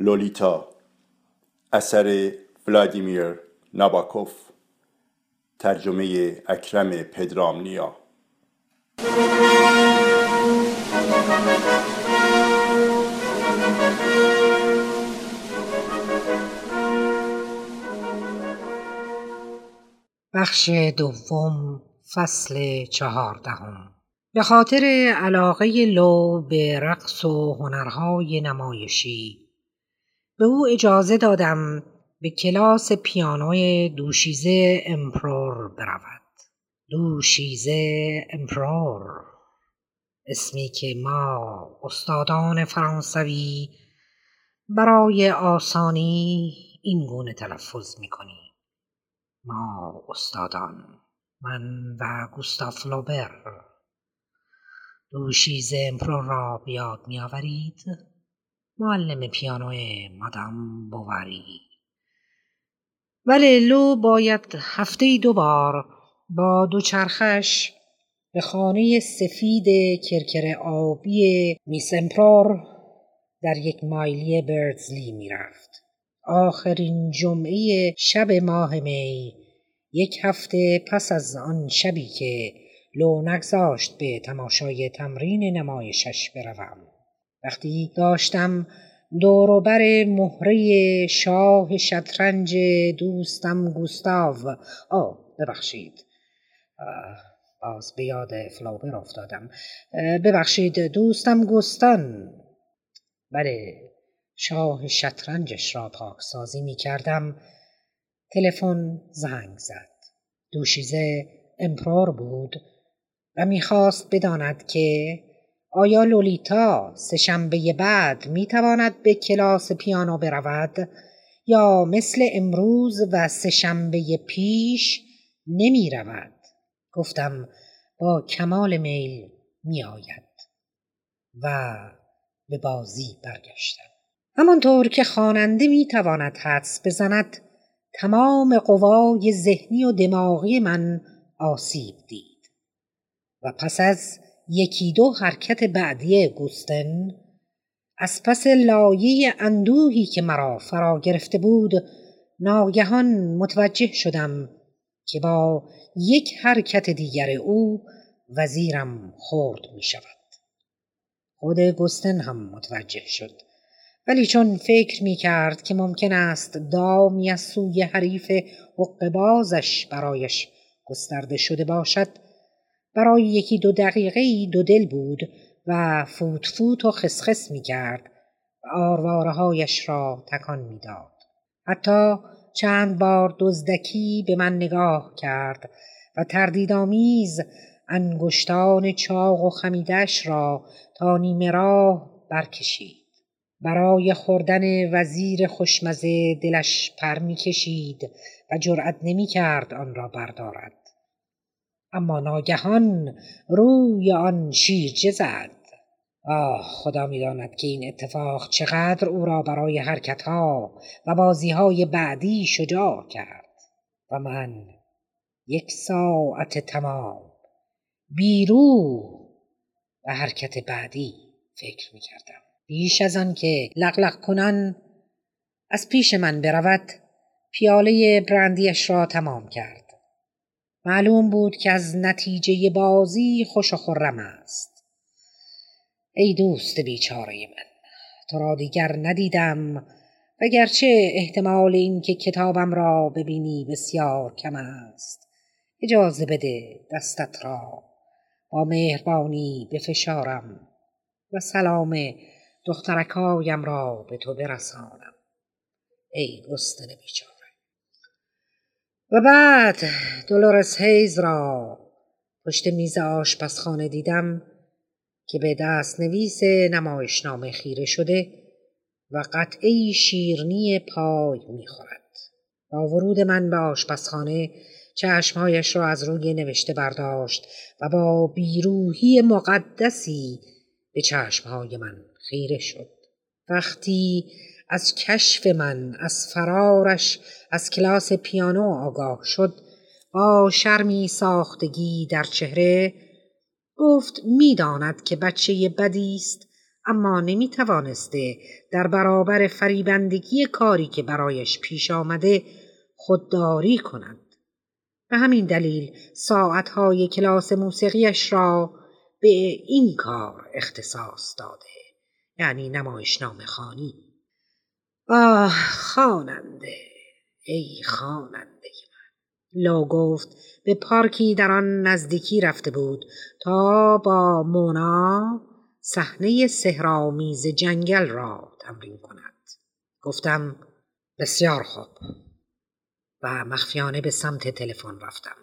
لولیتا اثر ولادیمیر ناباکوف ترجمه اکرم پدرامنیا. بخش دوم فصل چهاردهم. به خاطر علاقه لو به رقص و هنرهای نمایشی به او اجازه دادم به کلاس پیانوی دوشیزه امپرور برود. دوشیزه امپرور اسمی که ما استادان فرانسوی برای آسانی این گونه تلفظ می‌کنیم. ما استادان من و گوستاف لوبر. دوشیزه امپرور را بیاد میآورید. معلم پیانو مادام بواری ولی لو باید هفته دو بار با دوچرخش به خانه سفید کرکر آبی میسمپرار در یک مایلی بردزلی می‌رفت. آخرین جمعه شب ماه می یک هفته پس از آن شبی که لو نگذاشت به تماشای تمرین نمایشش بروم وقتی داشتم دوروبر مهره شاه شطرنج دوستم گوستاو آه ببخشید. باز به یاد فلوبر افتادم. ببخشید دوستم گوستان بله شاه شطرنجش را پاکسازی می کردم تلفن زنگ زد. دوشیزه امپرور بود و می‌خواست بداند که آیا لولیتا سهشنبه بعد می تواند به کلاس پیانو برود یا مثل امروز و سهشنبه پیش نمی رود؟ گفتم با کمال میل می آید و به بازی برگشتم. همانطور که خواننده می تواند حدس بزند تمام قوای ذهنی و دماغی من آسیب دید و پس از یکی دو حرکت بعدی گوستن از پس لایه اندوهی که مرا فرا گرفته بود ناگهان متوجه شدم که با یک حرکت دیگر او وزیرم خورد می شود. خود گستن هم متوجه شد ولی چون فکر می کرد که ممکن است دامی از سوی حریف حقبازش برایش گسترده شده باشد برای یکی دو دقیقه دو دل بود و فوت فوت و خسخس می کرد و آرواره هایش را تکان می داد. حتی چند بار دزدکی به من نگاه کرد و تردیدآمیز انگشتان چاق و خمیدش را تا نیمه راه برکشید. برای خوردن وزیر خوشمزه دلش پر می کشید و جرأت نمی کرد آن را بردارد. اما ناگهان روی آن شیرجه زد آه خدا می‌داند که این اتفاق چقدر او را برای حرکتها و بازیهای بعدی شجاع کرد و من یک ساعت تمام بیرو و حرکت بعدی فکر می کردم. بیش از آن که لغلق کنن از پیش من برود پیاله برندیش را تمام کرد. معلوم بود که از نتیجه بازی خوش و خرم است. ای دوست بیچاره من تو را دیگر ندیدم و گرچه احتمال این که کتابم را ببینی بسیار کم است. اجازه بده دستت را با مهربانی بفشارم و سلام دخترکایم را به تو برسانم. ای گستن بیچاره. و بعد دولورس هیز را پشت میز آشپزخانه دیدم که به دست نویس نمایشنامه خیره شده و قطعه شیرنی پای می‌خورد. با ورود من به آشپزخانه چشمهایش را از روی نوشته برداشت و با بیروهی مقدسی به چشمهای من خیره شد. وقتی از کشف من از فرارش از کلاس پیانو آگاه شد با شرمی ساختگی در چهره گفت می‌داند که بچه بدی است اما نمی توانسته در برابر فریبندگی کاری که برایش پیش آمده خودداری کند. به همین دلیل ساعتهای کلاس موسیقیش را به این کار اختصاص داده یعنی نمایشنامه خانی آه خواننده ای خواننده من. لو گفت به پارکی در آن نزدیکی رفته بود تا با مونا صحنه سهرامیز جنگل را تمرین کند. گفتم بسیار خوب. و مخفیانه به سمت تلفن رفتم.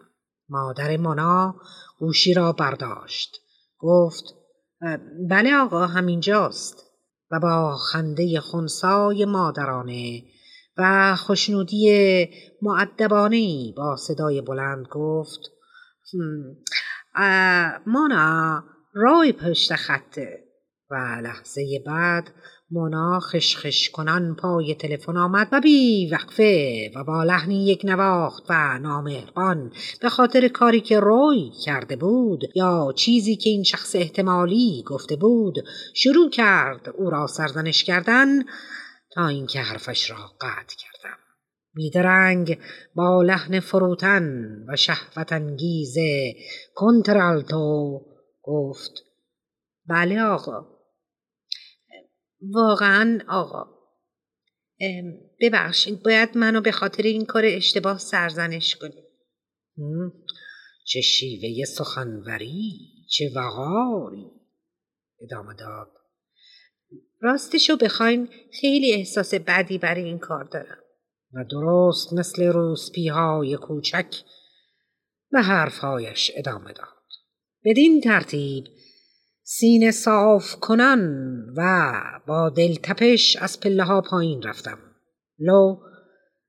مادر مونا گوشی را برداشت. گفت بله آقا همینجاست. با خنده خونسای مادرانه و خوشنودی معدبانه با صدای بلند گفت مانا رای پشت خطه. و لحظه بعد مونا خشخش کنان پای تلفن آمد و بی وقفه و با لحنی یک نواخت و نامهربان به خاطر کاری که روی کرده بود یا چیزی که این شخص احتمالی گفته بود شروع کرد او را سرزنش کردن تا اینکه حرفش را قطع کردم. بیدرنگ با لحن فروتن و شهوت انگیز کنترالتو گفت بله آقا. واقعا آقا ببخشید باید منو به خاطر این کار اشتباه سرزنش کنید. چه شیوه سخنوری چه وقاری. ادامه داد. راستشو بخواین خیلی احساس بدی برای این کار دارم. و درست مثل روسپیهای کوچک به حرفهایش ادامه داد. بدین ترتیب سینه صاف کنن و با دلتپش از پله ها پایین رفتم. لو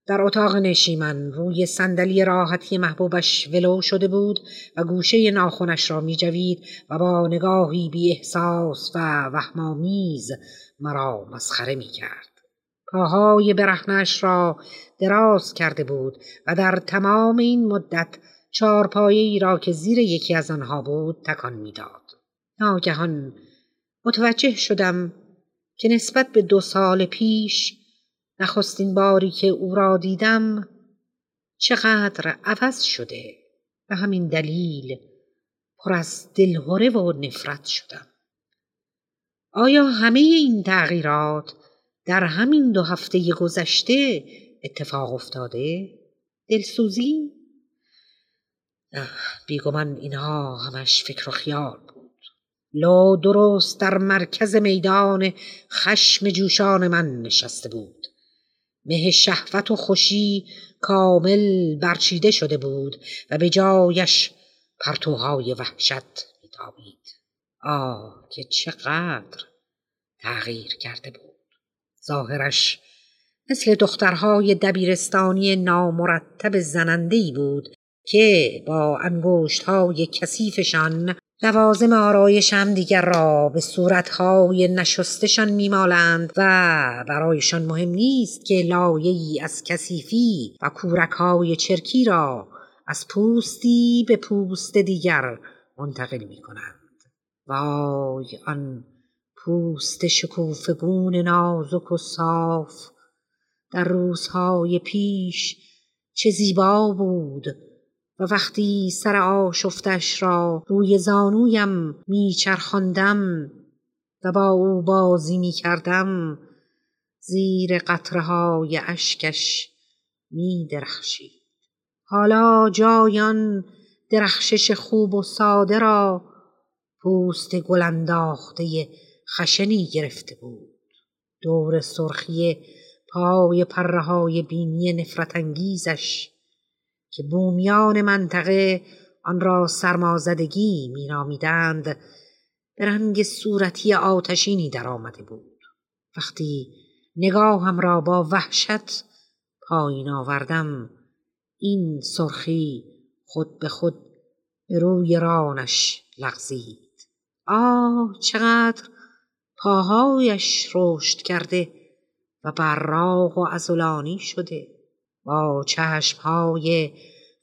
در اتاق نشیمن روی صندلی راحتی محبوبش ولو شده بود و گوشه ناخونش را می جوید و با نگاهی بی احساس و وهمامیز مرا مسخره می کرد. پاهای برهنش را دراز کرده بود و در تمام این مدت چارپایه ای را که زیر یکی از آنها بود تکان می‌داد. ناگهان متوجه شدم که نسبت به دو سال پیش نخستین باری که او را دیدم چقدر عوض شده و همین دلیل پر از دلهوره و نفرت شدم. آیا همه این تغییرات در همین دو هفته گذشته اتفاق افتاده؟ دلسوزی؟ بیگمان اینها همش فکر و خیال لو درست در مرکز میدان خشم جوشان من نشسته بود. مه شهوت و خوشی کامل برچیده شده بود و به جایش پرتوهای وحشت میتابید. آه که چقدر تغییر کرده بود. ظاهرش مثل دخترهای دبیرستانی نامرتب زنندهی بود که با انگشتهای کثیفشان لوازم آرایش هم دیگر را به صورتهای نشستشان میمالند و برایشان مهم نیست که لایه‌ای از کثیفی و کورکهای چرکی را از پوستی به پوست دیگر منتقل می کنند. وای آن پوست شکوفگون نازک و صاف در روزهای پیش چه زیبا بود و وقتی سر آشفتش را روی زانویم میچرخاندم و با او بازی می‌کردم زیر قطره های اشکش می درخشید. حالا جایان درخشش خوب و ساده را پوست گل انداخته خشنی گرفته بود. دور سرخی پای پره های بینی نفرت انگیزش که بومیان منطقه آن را سرمازدگی مینامیدند به رنگ صورتی آتشینی در آمده بود. وقتی نگاهم را با وحشت پایین آوردم این سرخی خود به خود به روی رانش لغزید. آه چقدر پاهایش رشد کرده و براق و ازولانی شده! با چشمهای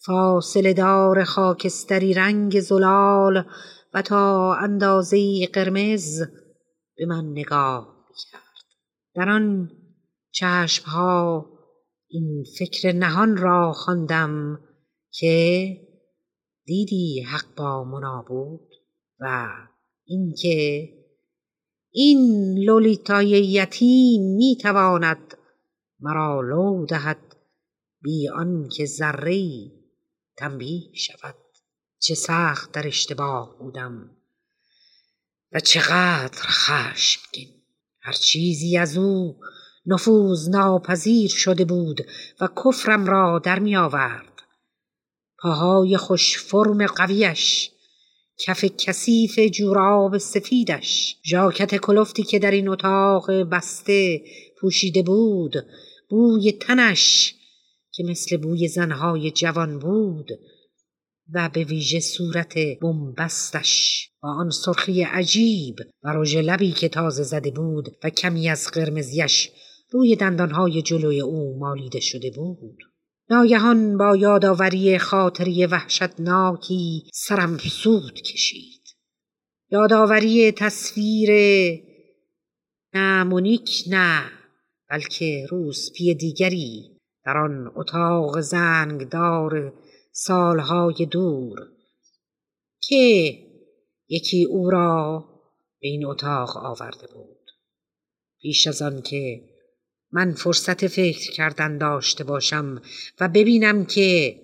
فاصله دار خاکستری رنگ زلال و تا اندازه قرمز به من نگاه کرد در آن چشمها این فکر نهان را خواندم که دیدی حق با منا بود و اینکه این لولیتای یتیم می تواند مرا لو دهد بی آنکه ذره تنبیه شود. چه سخت در اشتباه بودم و چقدر خشمگین هر چیزی از او نفوذ ناپذیر شده بود و کفرم را در می آورد. پاهای خوش فرم قویش کف کثیف جوراب سفیدش ژاکت کلفتی که در این اتاق بسته پوشیده بود بوی تنش که مثل بوی زنهای جوان بود و به ویژه صورت بنبستش با آن سرخی عجیب و رژ لبی که تازه زده بود و کمی از قرمزیش روی دندانهای جلوی او مالیده شده بود. ناگهان با یادآوری خاطری وحشتناکی سرم سود کشید. یادآوری تصویر نه مونیک نه بلکه روسپی دیگری در آن اتاق زنگدار سالهای دور. که یکی او را به این اتاق آورده بود. پیش از آن که من فرصت فکر کردن داشته باشم و ببینم که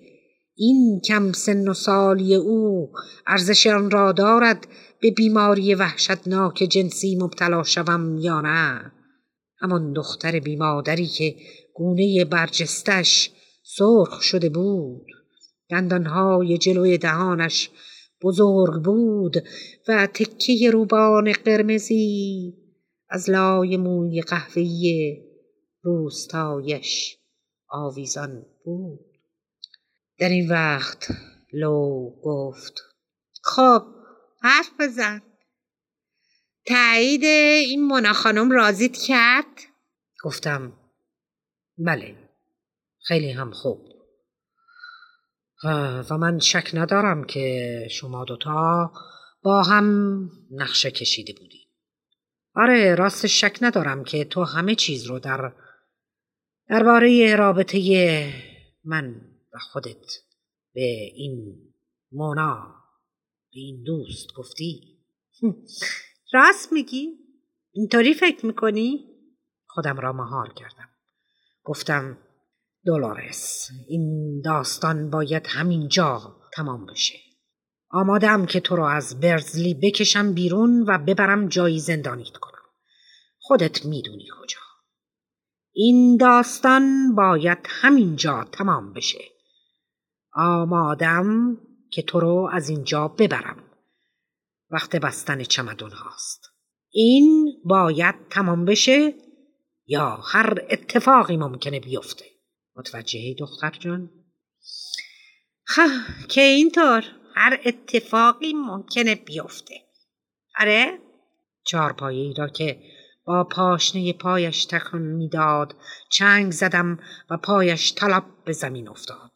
این کم سن و سالی او ارزش آن را دارد به بیماری وحشتناک جنسی مبتلا شوم یا نه. همان دختر بیمادری که گونه برجستش سرخ شده بود. دندانهای جلوی دهانش بزرگ بود و تکه روبان قرمزی از لای موی قهوه‌ای روستایش آویزان بود. در این وقت لو گفت خب حرف بزن. تایید این مونا خانم رازید کرد؟ گفتم بله. خیلی هم خوب. و من شک ندارم که شما دوتا با هم نقشه کشیده بودی آره راست شک ندارم که تو همه چیز رو در درباره رابطه من و خودت به این مونا به این دوست گفتی. راست میگی؟ اینطوری فکر می‌کنی؟ خودم را مهار کردم. گفتم دولارس این داستان باید همینجا تمام بشه. آمادم که تو را از برزلی بکشم بیرون و ببرم جایی زندانیت کنم. خودت می‌دونی کجا. این داستان باید همینجا تمام بشه. آمادم که تو رو از اینجا ببرم. وقت بستن چمدون هاست. این باید تمام بشه. یا هر اتفاقی ممکنه بیفته. متوجهی دختر جان؟ که اینطور. هر اتفاقی ممکنه بیفته. آره؟ چارپایی را که با پاشنه پایش تکان می‌داد چنگ زدم و پایش طلب به زمین افتاد.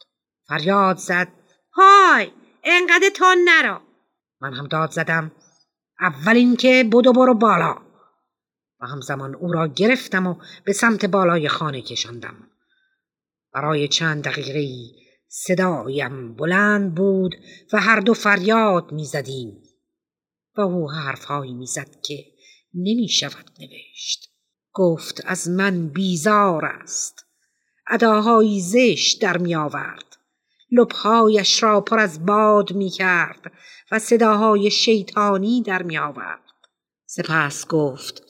فریاد زد های انقدر تون نرا من هم داد زدم اول اینکه بدو برو بالا. همزمان او را گرفتم و به سمت بالای خانه کشاندم. برای چند دقیقه صدایم بلند بود و هر دو فریاد می زدیم و او حرفهایی می زد که نمی شود نوشت. گفت از من بیزار است. اداهایی زشت در می آورد لبهایش را پر از باد می کرد و صداهای شیطانی در می آورد سپس گفت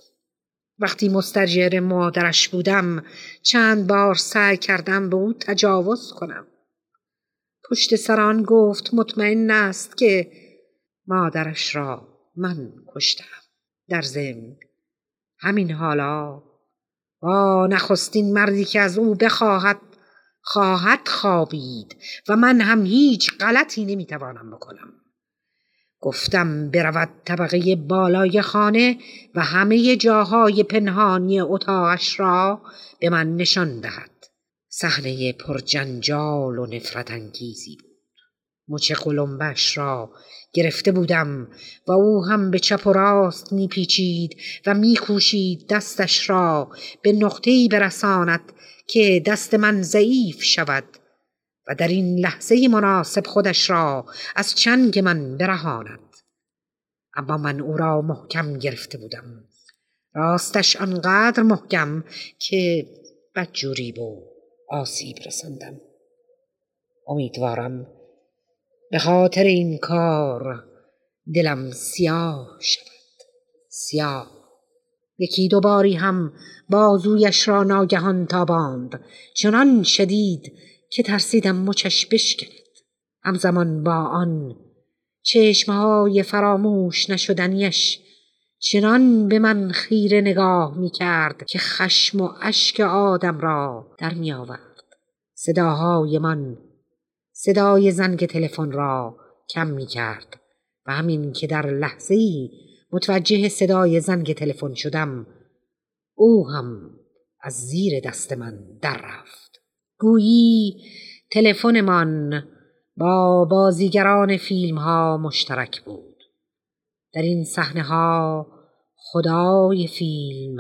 وقتی مستجر مادرش بودم چند بار سعی کردم به او تجاوز کنم. پشت سران گفت مطمئن است که مادرش را من کشتم. در ضمن همین حالا با نخستین مردی که از او بخواهد خواهد خوابید و من هم هیچ غلطی نمی‌توانم بکنم. گفتم برود طبقه بالای خانه و همه جاهای پنهانی اتاقش را به من نشان دهد. صحنه پرجنجال و نفرت انگیزی بود. مچ قلمبش را گرفته بودم و او هم به چپ و راست میپیچید و میکوشید دستش را به نقطه‌ای برساند که دست من ضعیف شود. و در این لحظه مناسب خودش را از چنگ من برهاند. اما من او را محکم گرفته بودم. راستش آنقدر محکم که بدجوری و آسیب رساندم. امیدوارم به خاطر این کار دلم سیاه شود. سیاه. یکی دوباری هم بازویش را ناگهان تاباند. چنان شدید که ترسیدم مچش بشکند. همزمان با آن چشمهای فراموش نشدنیش چنان به من خیره نگاه می کرد که خشم و اشک آدم را در می آورد صداهای من صدای زنگ تلفن را کم می کرد و همین که در لحظه ای متوجه صدای زنگ تلفن شدم او هم از زیر دست من در رفت. گویی تلفنمان با بازیگران فیلم ها مشترک بود در این صحنه ها خدای فیلم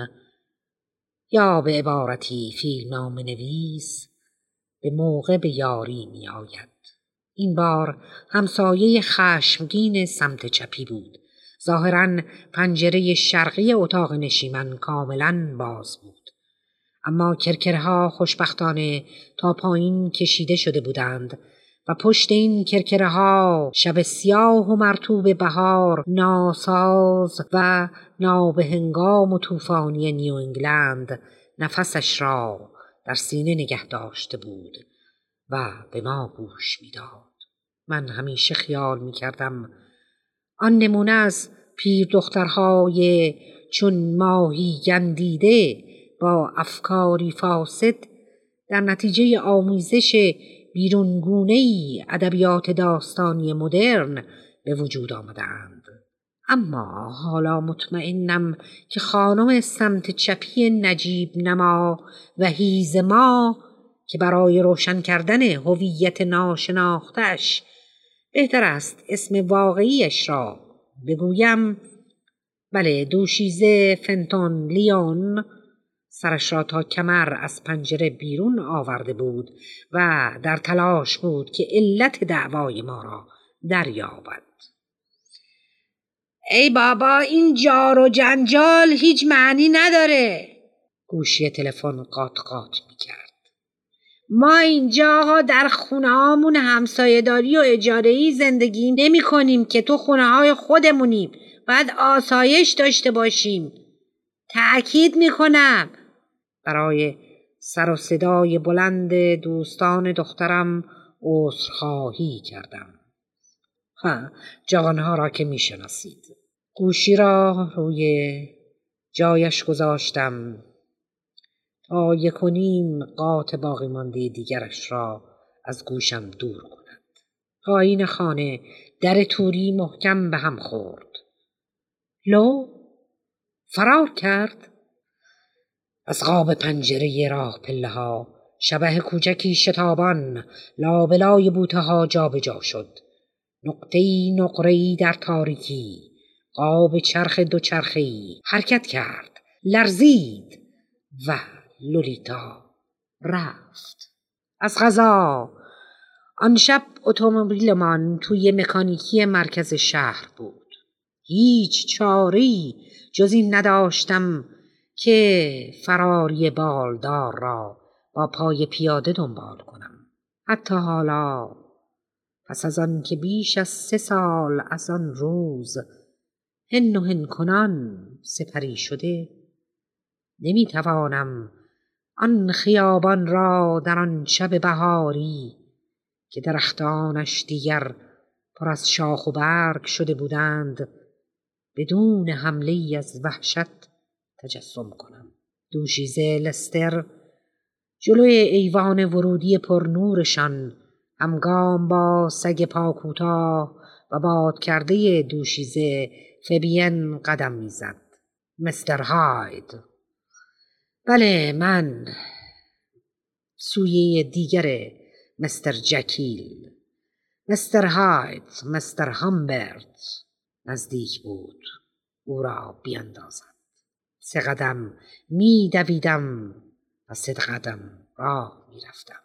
یا به عبارتی فیلم نام نویس به موقع به یاری می آید. این بار همسایه خشمگین سمت چپی بود. ظاهرا پنجره شرقی اتاق نشیمن کاملا باز بود. اما کرکرها خوشبختانه تا پایین کشیده شده بودند و پشت این کرکره ها شب سیاه و مرتوب بهار ناساز و نابهنگام و طوفانی نیو انگلند نفسش را در سینه نگه داشته بود و به ما گوش می‌داد. من همیشه خیال می کردم آن نمونه از پیر دخترهای چون ماهی گندیده با افکاری فاسد در نتیجه آموزش بیرونگونه ای ادبیات داستانی مدرن به وجود آمدند اما حالا مطمئنم که خانم سمت چپی نجیب نما و هیز ما که برای روشن کردن هویت ناشناختش بهتر است اسم واقعیش را بگویم. بله دوشیزه فنتون لیون سرش را تا کمر از پنجره بیرون آورده بود و در تلاش بود که علت دعوای ما را دریابد. ای بابا این جار و جنجال هیچ معنی نداره. گوشی تلفن قات قات می‌کرد. ما اینجا در خونه هامون همسایهداری و اجاره زندگی نمی کنیم که تو خونه های خودمونیم باید آسایش داشته باشیم. تأکید می‌کنم برای سر و صدای بلند دوستان دخترم عذرخواهی کردم. ها جوانها را که می‌شناسید. گوشی را روی جایش گذاشتم. تا یک قات باقی مانده دیگرش را از گوشم دور کند. پایین خانه در توری محکم به هم خورد. لو؟ فرار کرد؟ از قاب پنجره راه پله ها شبه کوچکی شتابان لابلای بوته ها جابجا شد. نقطه‌ای نقره‌ای در تاریکی قاب چرخ دو ای حرکت کرد. لرزید و لولیتا رفت. از غذا. آن شب اتومبیلمان توی مکانیکی مرکز شهر بود. هیچ چاری جز این نداشتم که فراری بالدار را با پای پیاده دنبال کنم. حتی حالا پس از آن که بیش از سه سال از آن روز هن و هن کنان سپری شده نمی توانم آن خیابان را در آن شب بهاری که درختانش دیگر پر از شاخ و برگ شده بودند بدون حمله از وحشت تجسم کنم. دوشیزه لستر جلوی ایوان ورودی پر نورشان همگام با سگ پاکوتا و باد کرده دوشیزه فبین قدم می‌زد. مستر هاید. بله من. سویه دیگر مستر جکیل. مستر هایت مستر همبرت نزدیک بود. او را بیاندازد سه قدم می دویدم و سه قدم راه می رفتم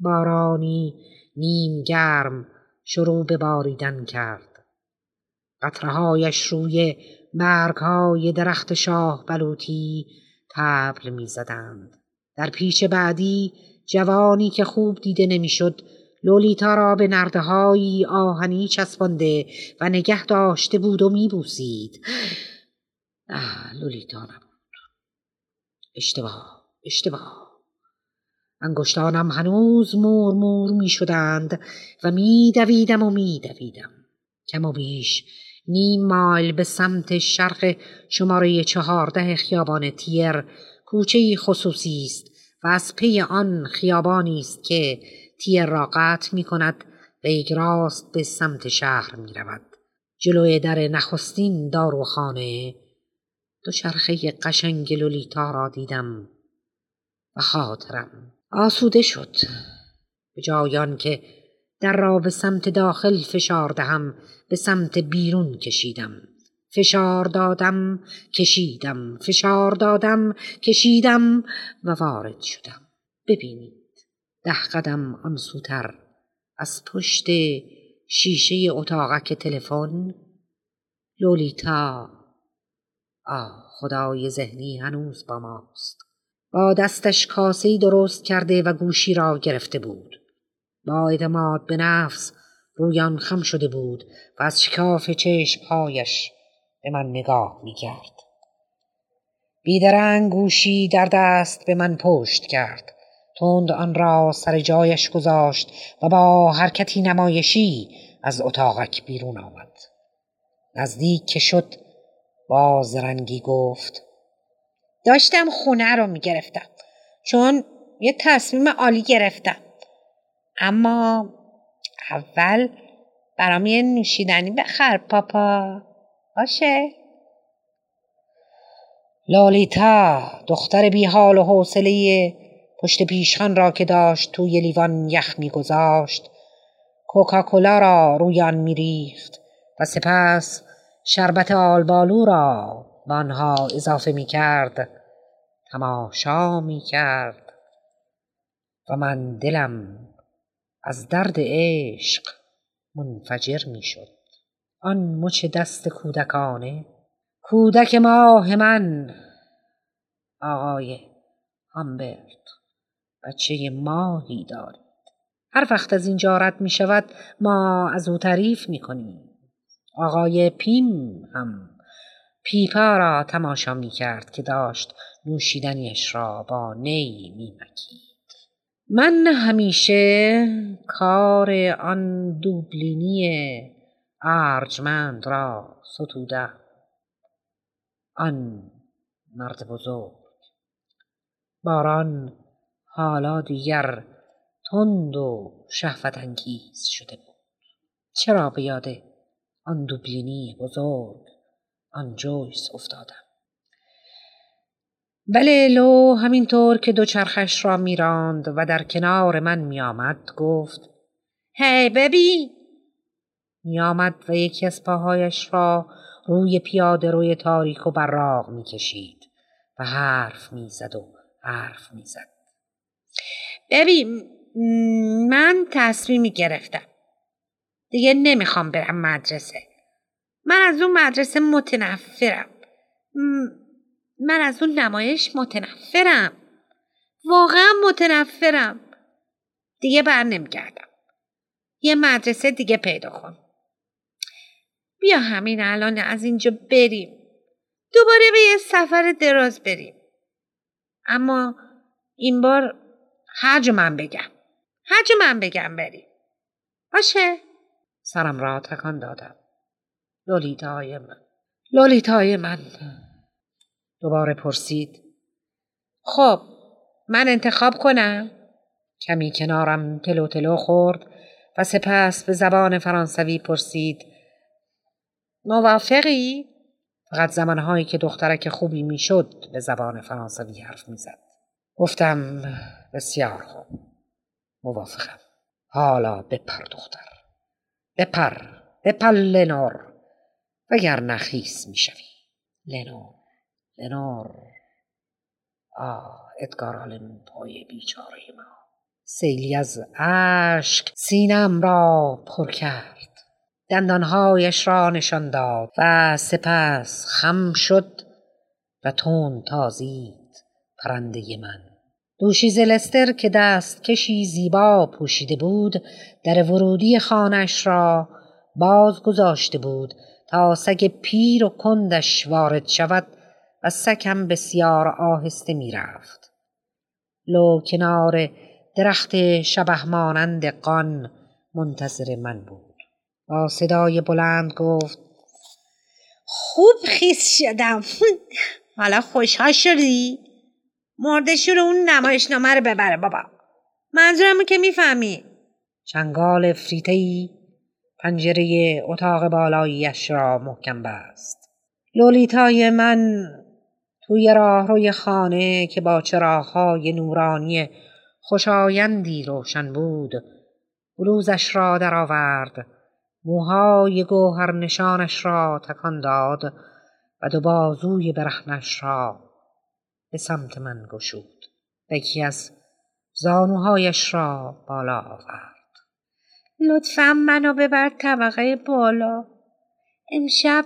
بارانی نیم گرم شروع به باریدن کرد. قطرهایش روی برگهای درخت شاه بلوطی تبل می زدند. در پیش بعدی جوانی که خوب دیده نمی‌شد لولیتا را به نردههایی آهنی چسبانده و نگه داشته بود و میبوسید. لولیتا نبود اشتباه اشتباه انگشتانم هنوز مور مور می شدند و می دویدم و می دویدم. کم و بیش نیم مایل به سمت شرق شماره چهارده خیابان تیر کوچه خصوصی است و از پی آن خیابانی است که تیر را قطع می کند و یک راست به سمت شهر می رود. جلوی در نخستین داروخانه چرخه قشنگ لولیتا را دیدم و خاطرم آسوده شد به جایان که در را به سمت داخل فشار دهم به سمت بیرون کشیدم. فشار دادم کشیدم فشار دادم کشیدم و وارد شدم. ببینید ده قدم آن سوتر از پشت شیشه اتاقک تلفن. لولیتا آه خدای ذهنی هنوز با ماست. با دستش کاسه درست کرده و گوشی را گرفته بود. با اعتماد به نفس رویان خم شده بود و از شکاف چشمهایش به من نگاه می کرد. بیدرنگ گوشی در دست به من پشت کرد. تند آن را سر جایش گذاشت و با حرکتی نمایشی از اتاقک بیرون آمد. نزدیک که شد با زرنگی گفت. داشتم خونه رو می‌گرفتم. چون یه تصمیم عالی گرفتم. اما اول برام یه نوشیدنی بخر پاپا. باشه. لالیتا دختر بی حال و حوصله پشت پیشخان را که داشت توی لیوان یخ میگذاشت کوکاکولا را روی آن میریخت و سپس شربت آلبالو را به آنها اضافه می کرد تماشا می کرد. و من دلم از درد عشق منفجر می شد. آن مچ دست کودکانه کودک ماه من آقای همبرت بچه ماهی دارید. هر وقت از اینجا رد می شود ما از او تعریف می کنیم. آقای پیم هم پیپا را تماشا می کرد که داشت نوشیدنیش را با نی می مکید. من همیشه کار آن دوبلینی ارجمند را ستودم. آن مرد بزرگ. باران حالا دیگر تند و شهوت انگیز شده بود. چرا به یاد آن دوبلینی بزرگ آن جویس افتادم. بله لو همینطور که دوچرخش را میراند و در کنار من میآمد گفت هی hey, ببین. میآمد و یکی از پاهایش را روی پیاده روی تاریک و براغ می‌کشید و حرف می‌زد و حرف می‌زد. ببین من تصمیمی گرفتم دیگه نمی‌خوام برم مدرسه. من از اون مدرسه متنفرم. من از اون نمایش متنفرم. واقعا متنفرم. دیگه بر نمیگردم. یه مدرسه دیگه پیدا کن. بیا همین الان از اینجا بریم. دوباره به یه سفر دراز بریم. اما این بار هر من بگم. هر من بگم بریم. باشه؟ سرم را تکان دادم. لولیتای من لولیتای من. دوباره پرسید. خب من انتخاب کنم. کمی کنارم تلو تلو خورد و سپس به زبان فرانسوی پرسید. موافقی؟ فقط زمانهایی که دخترک خوبی می‌شد به زبان فرانسوی حرف می‌زد. گفتم بسیار خوب. موافقم. حالا بپر دختر. بپر بپر لنور وگر نخیس می‌شوی. لنور لنور آه ادگار آلن پای بیچاره ما. سیلی از اشک سینم را پر کرد. دندانهایش را نشان داد و سپس خم شد و تون تازید پرنده من. دوشیز لستر که دست کشی زیبا پوشیده بود در ورودی خانش را باز گذاشته بود تا سگ پیر و کندش وارد شود و سکم بسیار آهسته می‌رفت. لو کنار درخت شبه مانند قان منتظر من بود. با صدای بلند گفت خوب خیس شدم. حالا خوشحال شدی؟ مردشور اون نمایشنامه رو ببره بابا. منظورمو که می‌فهمی. چنگال فریتهی پنجره اتاق بالاییش را محکم بست. لولیتای من توی راهروی خانه که با چراغهای نورانی خوشایندی روشن بود بلوزش را درآورد. موهای گوهر نشانش را تکان داد و دو بازوی برهنش را به سمت من گشود. و یکی از زانوهایش را بالا آورد. لطفا منو ببر طبقه بالا. امشب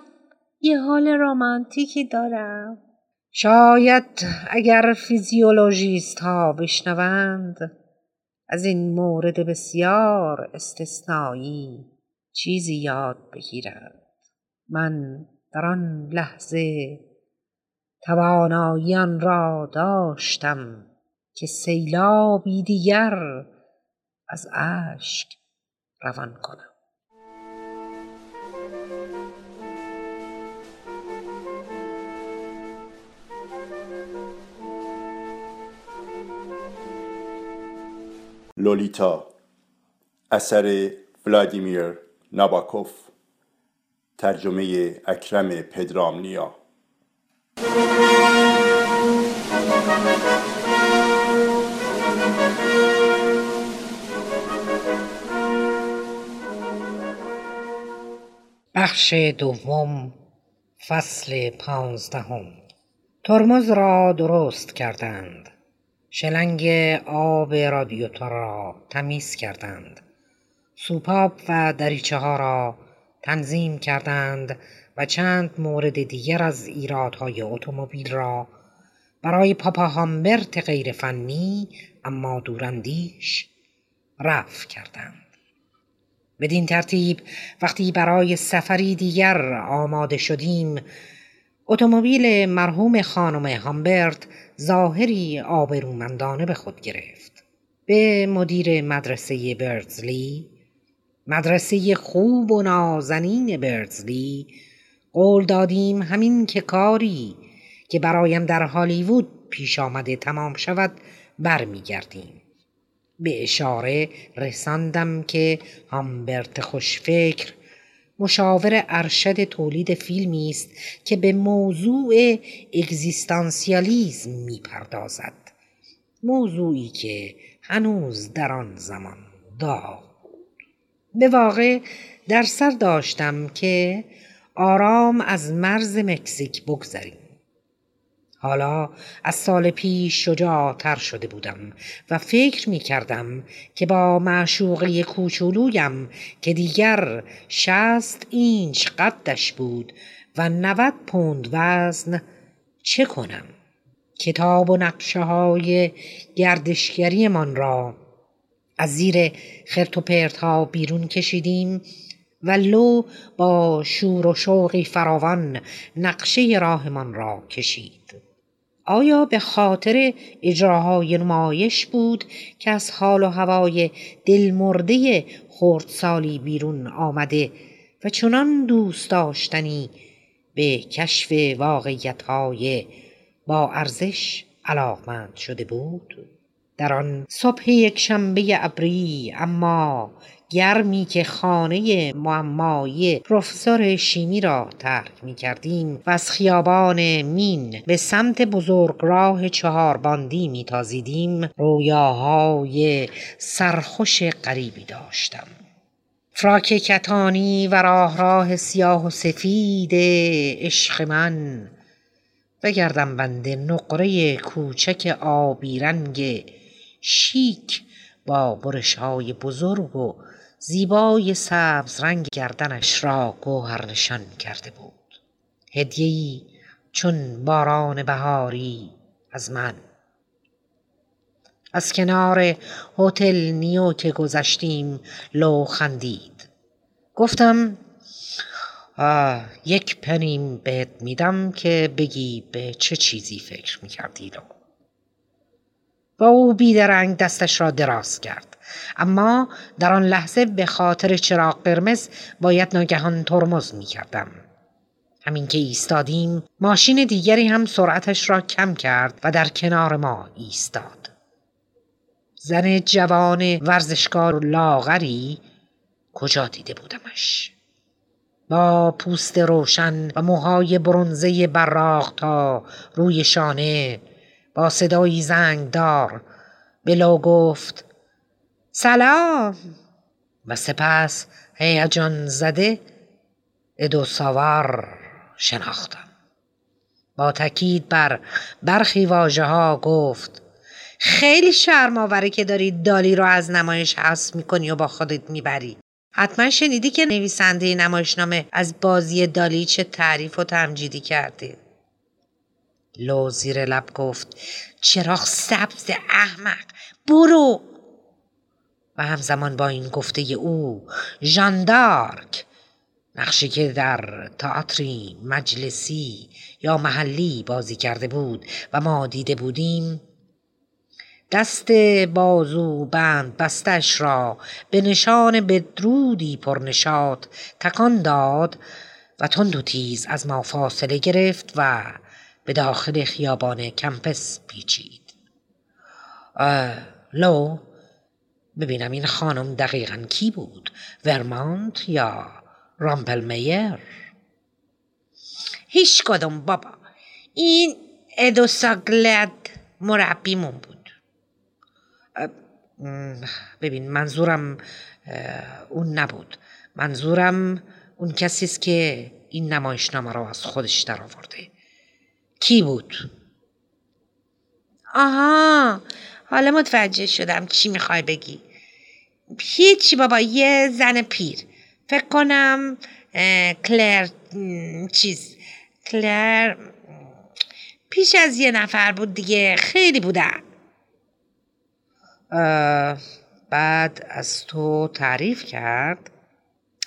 یه حال رمانتیکی دارم. شاید اگر فیزیولوژیست ها بشنوند از این مورد بسیار استثنایی چیزی یاد بگیرند. من در آن لحظه تواناییان را داشتم که سیلابی دیگر از اشک روان کنم. لولیتا اثر ولادیمیر ناباکوف ترجمه اکرم پدرامنیا. بخش دوم فصل پانزدهم. ترمز را درست کردند. شلنگ آب رادیوتور را تمیز کردند. سوپاپ و دریچه ها را تنظیم کردند و چند مورد دیگر از ایرادهای اتومبیل را برای پاپا هامبرت غیر فنی اما دوراندیش رفع کردند. بدین ترتیب وقتی برای سفری دیگر آماده شدیم اتومبیل مرحوم خانم هامبرت ظاهری آبرومندانه به خود گرفت. به مدیر مدرسه برزلی مدرسه خوب و نازنین برزلی قول دادیم همین که کاری که برایم در هالیوود پیش آمده تمام شود برمیگردیم. به اشاره رساندم که هامبرت خوشفکر مشاور ارشد تولید فیلمی است که به موضوع اگزیستانسیالیزم می‌پردازد. موضوعی که هنوز در آن زمان داغ بود. به واقع در سر داشتم که آرام از مرز مکزیک بگذریم. حالا از سال پیش شجاعتر شده بودم و فکر می کردم که با معشوقه کوچولویم که دیگر شست اینچ قدش بود و نود پوند وزن چه کنم؟ کتاب و نقشه های گردشگری من را از زیر خرت و پرت ها بیرون کشیدیم و لو با شور و شوقی فراوان نقشه راهمان را کشید. آیا به خاطر اجراهای نمایش بود که از حال و هوای دلمرده خردسالی بیرون آمده و چنان دوست داشتنی به کشف واقعیتهای با ارزش علاقمند شده بود؟ در آن صبح یک شنبه ابری اما گرمی که خانه معمایی پروفسور شیمی را ترک می کردیم و از خیابان مین به سمت بزرگراه چهارباندی می تازیدیم رویاهای سرخوش غریبی داشتم. فراک کتانی و راه راه سیاه و سفید عشق من. بگردم بنده نقره کوچک آبی رنگ شیک با برش های بزرگ و زیبای سبز رنگ گردنش را گوهر نشان کرده بود. هدیه‌ای چون باران بهاری از من. از کنار هتل نیو که گذشتیم لو خندید. گفتم یک پنیم بهت میدم که بگی به چه چیزی فکر می‌کردی لو؟ با او بیدرنگ دستش را دراز کرد. اما در آن لحظه به خاطر چراغ قرمز باید ناگهان ترمز می‌کردم. همین که ایستادیم ماشین دیگری هم سرعتش را کم کرد و در کنار ما ایستاد. زن جوان ورزشکار و لاغری کجا دیده بودمش؟ با پوست روشن و موهای برونزه براق تا روی شانه با صدایی زنگدار بلو گفت سلام. و سپس هیجان زده ادو ساور شناختم. با تکید بر برخی واژه ها گفت خیلی شرم آوره که داری دالی رو از نمایش حذف می‌کنی و با خودت می‌بری. حتما شنیدی که نویسنده نمایشنامه از بازی دالی چه تعریف و تمجیدی کرده. لو زیر لب گفت چراغ سبز احمق برو! و همزمان با این گفته او ژاندارک! نقشی که در تئاتری مجلسی یا محلی بازی کرده بود و ما دیده بودیم دست بازو بند بستش را به نشان بدرودی پرنشاد تکان داد و تند و تیز از ما فاصله گرفت و به داخل خیابان کمپس پیچید. لو ببینم این خانم دقیقا کی بود؟ ورمانت یا رامپل میر هیچ کدوم بابا. این ادوساگلد مربیمون بود. ببین منظورم اون نبود. منظورم اون کسی است که این نمایشنامه رو از خودش در آورده کی بود؟ آها حالا متوجه شدم چی می‌خوای بگی. هیچی بابا یه زن پیر. فکر کنم کلر چیز. کلر پیش از یه نفر بود دیگه خیلی بودن. بعد از تو تعریف کرد؟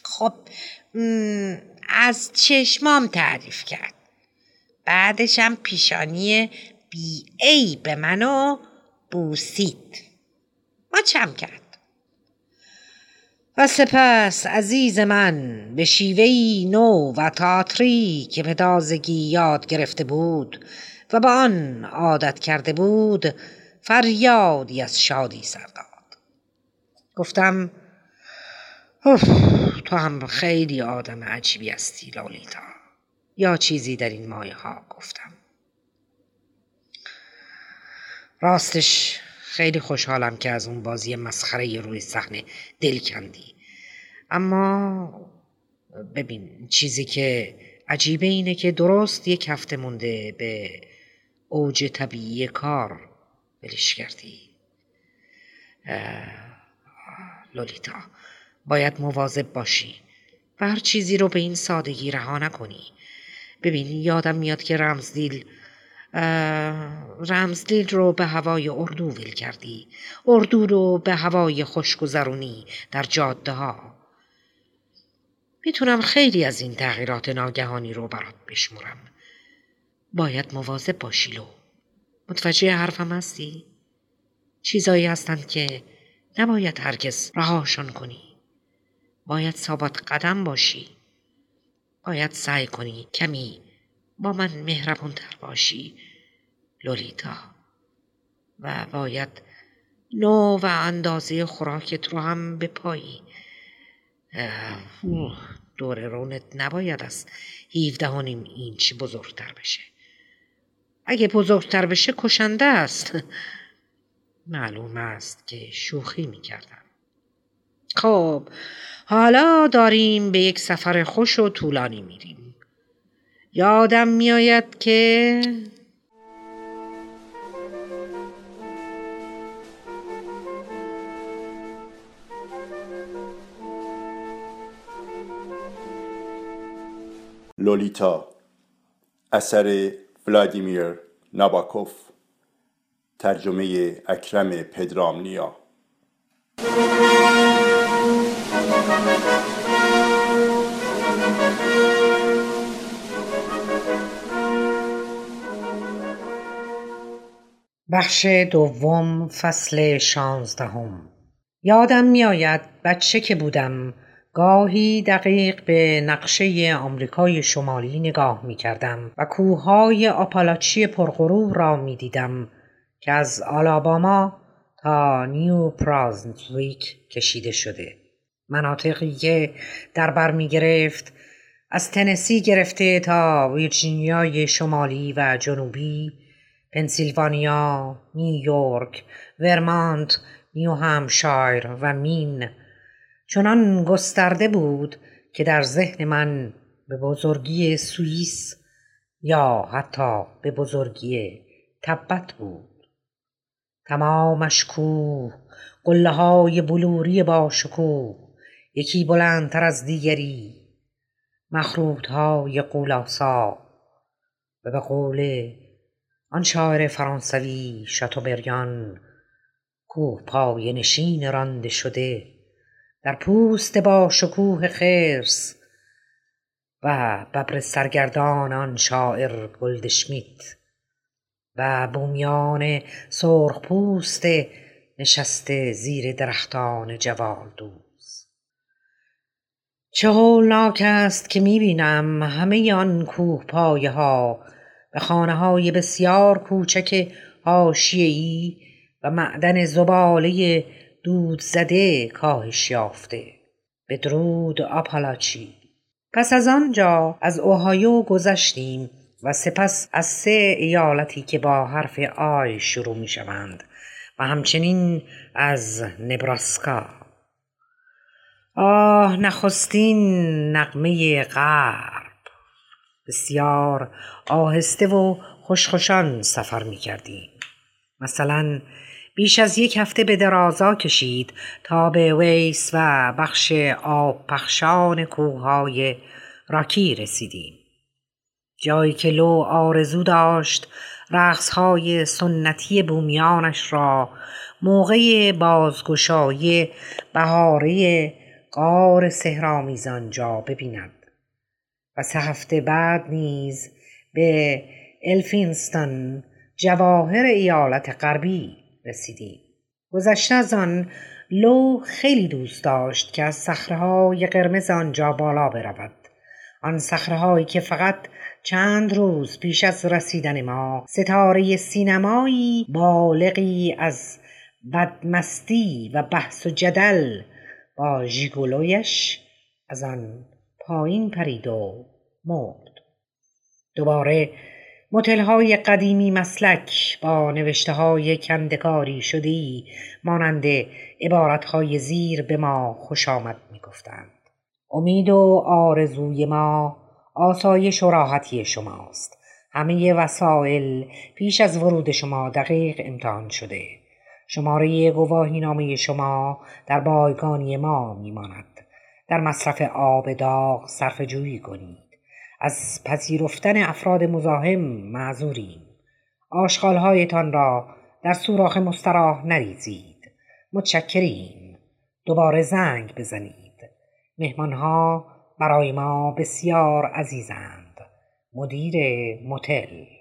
خب از چشمام تعریف کرد. بعدش هم پیشانی بی ای به منو بوسید ما چم کرد؟ و سپس عزیز من به شیوهی نو و تاتری که به تازگی یاد گرفته بود و با آن عادت کرده بود فریادی از شادی سر داد. گفتم تو هم خیلی آدم عجیبی هستی لالیتا یا چیزی در این مایه ها؟ گفتم. راستش خیلی خوشحالم که از اون بازی مسخره روی صحنه دل کندی. اما ببین چیزی که عجیبه اینه که درست یک هفته مونده به اوج طبیعی کار بلش کردی. لولیتا باید مواظب باشی و هر چیزی رو به این سادگی رها نکنی. ببین یادم میاد که رمزدیل رمزدیل رو به هوای اردو ویل کردی. اردو رو به هوای خوشگذرونی در جاده ها می‌تونم خیلی از این تغییرات ناگهانی رو برات بشمرم. باید مواظب باشی لو. متوجه حرفم هستی؟ چیزایی هستند که نباید هرگز رهاشان کنی. باید ثابت قدم باشی. باید سعی کنی کمی با من مهربونتر باشی لولیتا. و باید نوع و اندازه خوراکت رو هم بپایی دور رونت نباید از 17 و نیم اینچ بزرگتر بشه. اگه بزرگتر بشه کشنده است. معلوم است که شوخی می‌کردم. خب حالا داریم به یک سفر خوش و طولانی میریم. یادم میآید که لولیتا اثر ولادیمیر ناباکوف ترجمه اکرم پدرامنیا. بخش دوم فصل شانزدهم. یادم میآید بچه که بودم گاهی دقیق به نقشه آمریکای شمالی نگاه می کردم و کوههای آپالاچی پرغرور را می دیدم که از آلاباما تا نیو پرازنتویک کشیده شده. مناطقی که در بر می گرفت از تنسی گرفته تا ویرجینیای شمالی و جنوبی پنسیلوانیا، نیویورک، ورمانت، نیو همشایر و مین. چنان گسترده بود که در ذهن من به بزرگی سوئیس یا حتی به بزرگی تبت بود. تمامش کوه قله های بلوری با شکوه یکی بلندتر از دیگری. مخروط های قولاسا و به قول آن شاعر فرانسوی شاتوبریان کوه پای نشین رانده شده در پوست با شکوه خرس و ببر سرگردان آن شاعر گلدشمیت و بومیان سرخ پوست نشسته زیر درختان جوال دوز چه هولناک است که می‌بینم همه آن کوه پایه ها به خانه های بسیار کوچک ای و معدن زباله دود زده کاهش یافته. به درود آپالاچی. پس از آنجا از اوهایو گذشتیم و سپس از سه ایالتی که با حرف آی شروع می شوند و همچنین از نبراسکا. آه نخستین نقمه غرب بسیار آهسته و خوشخوشان سفر می کردیم. مثلا بیش از یک هفته به درازا کشید تا به ویس و بخش آب پخشان کوههای راکی رسیدیم. جایی که لو آرزو داشت رقصهای سنتی بومیانش را موقع بازگشایی بهاره قار سهرامیزان جا ببیند. و سه هفته بعد نیز به الفینستون جواهر ایالت غربی رسیدیم. گذشته از آن لو خیلی دوست داشت که از صخرههای قرمز آنجا بالا برود. آن صخرههایی که فقط چند روز پیش از رسیدن ما ستاره سینمایی بالغی از بدمستی و بحث و جدل با ژیگولویش از آن پایین پرید و مرد. دوباره متل های قدیمی مسلک با نوشته های کندکاری شدی مانند عبارت های زیر به ما خوش آمد می گفتند. امید و آرزوی ما آسایش و راحتی شماست. همه وسایل پیش از ورود شما دقیق امتحان شده. شماره گواهی نامه شما در بایگانی ما میماند. در مصرف آب داغ صرف جویی کنید. از پذیرفتن افراد مزاحم معذوریم. آشغالهایتان را در سوراخ مستراح نریزید. متشکریم. دوباره زنگ بزنید. مهمانها برای ما بسیار عزیزند. مدیر متل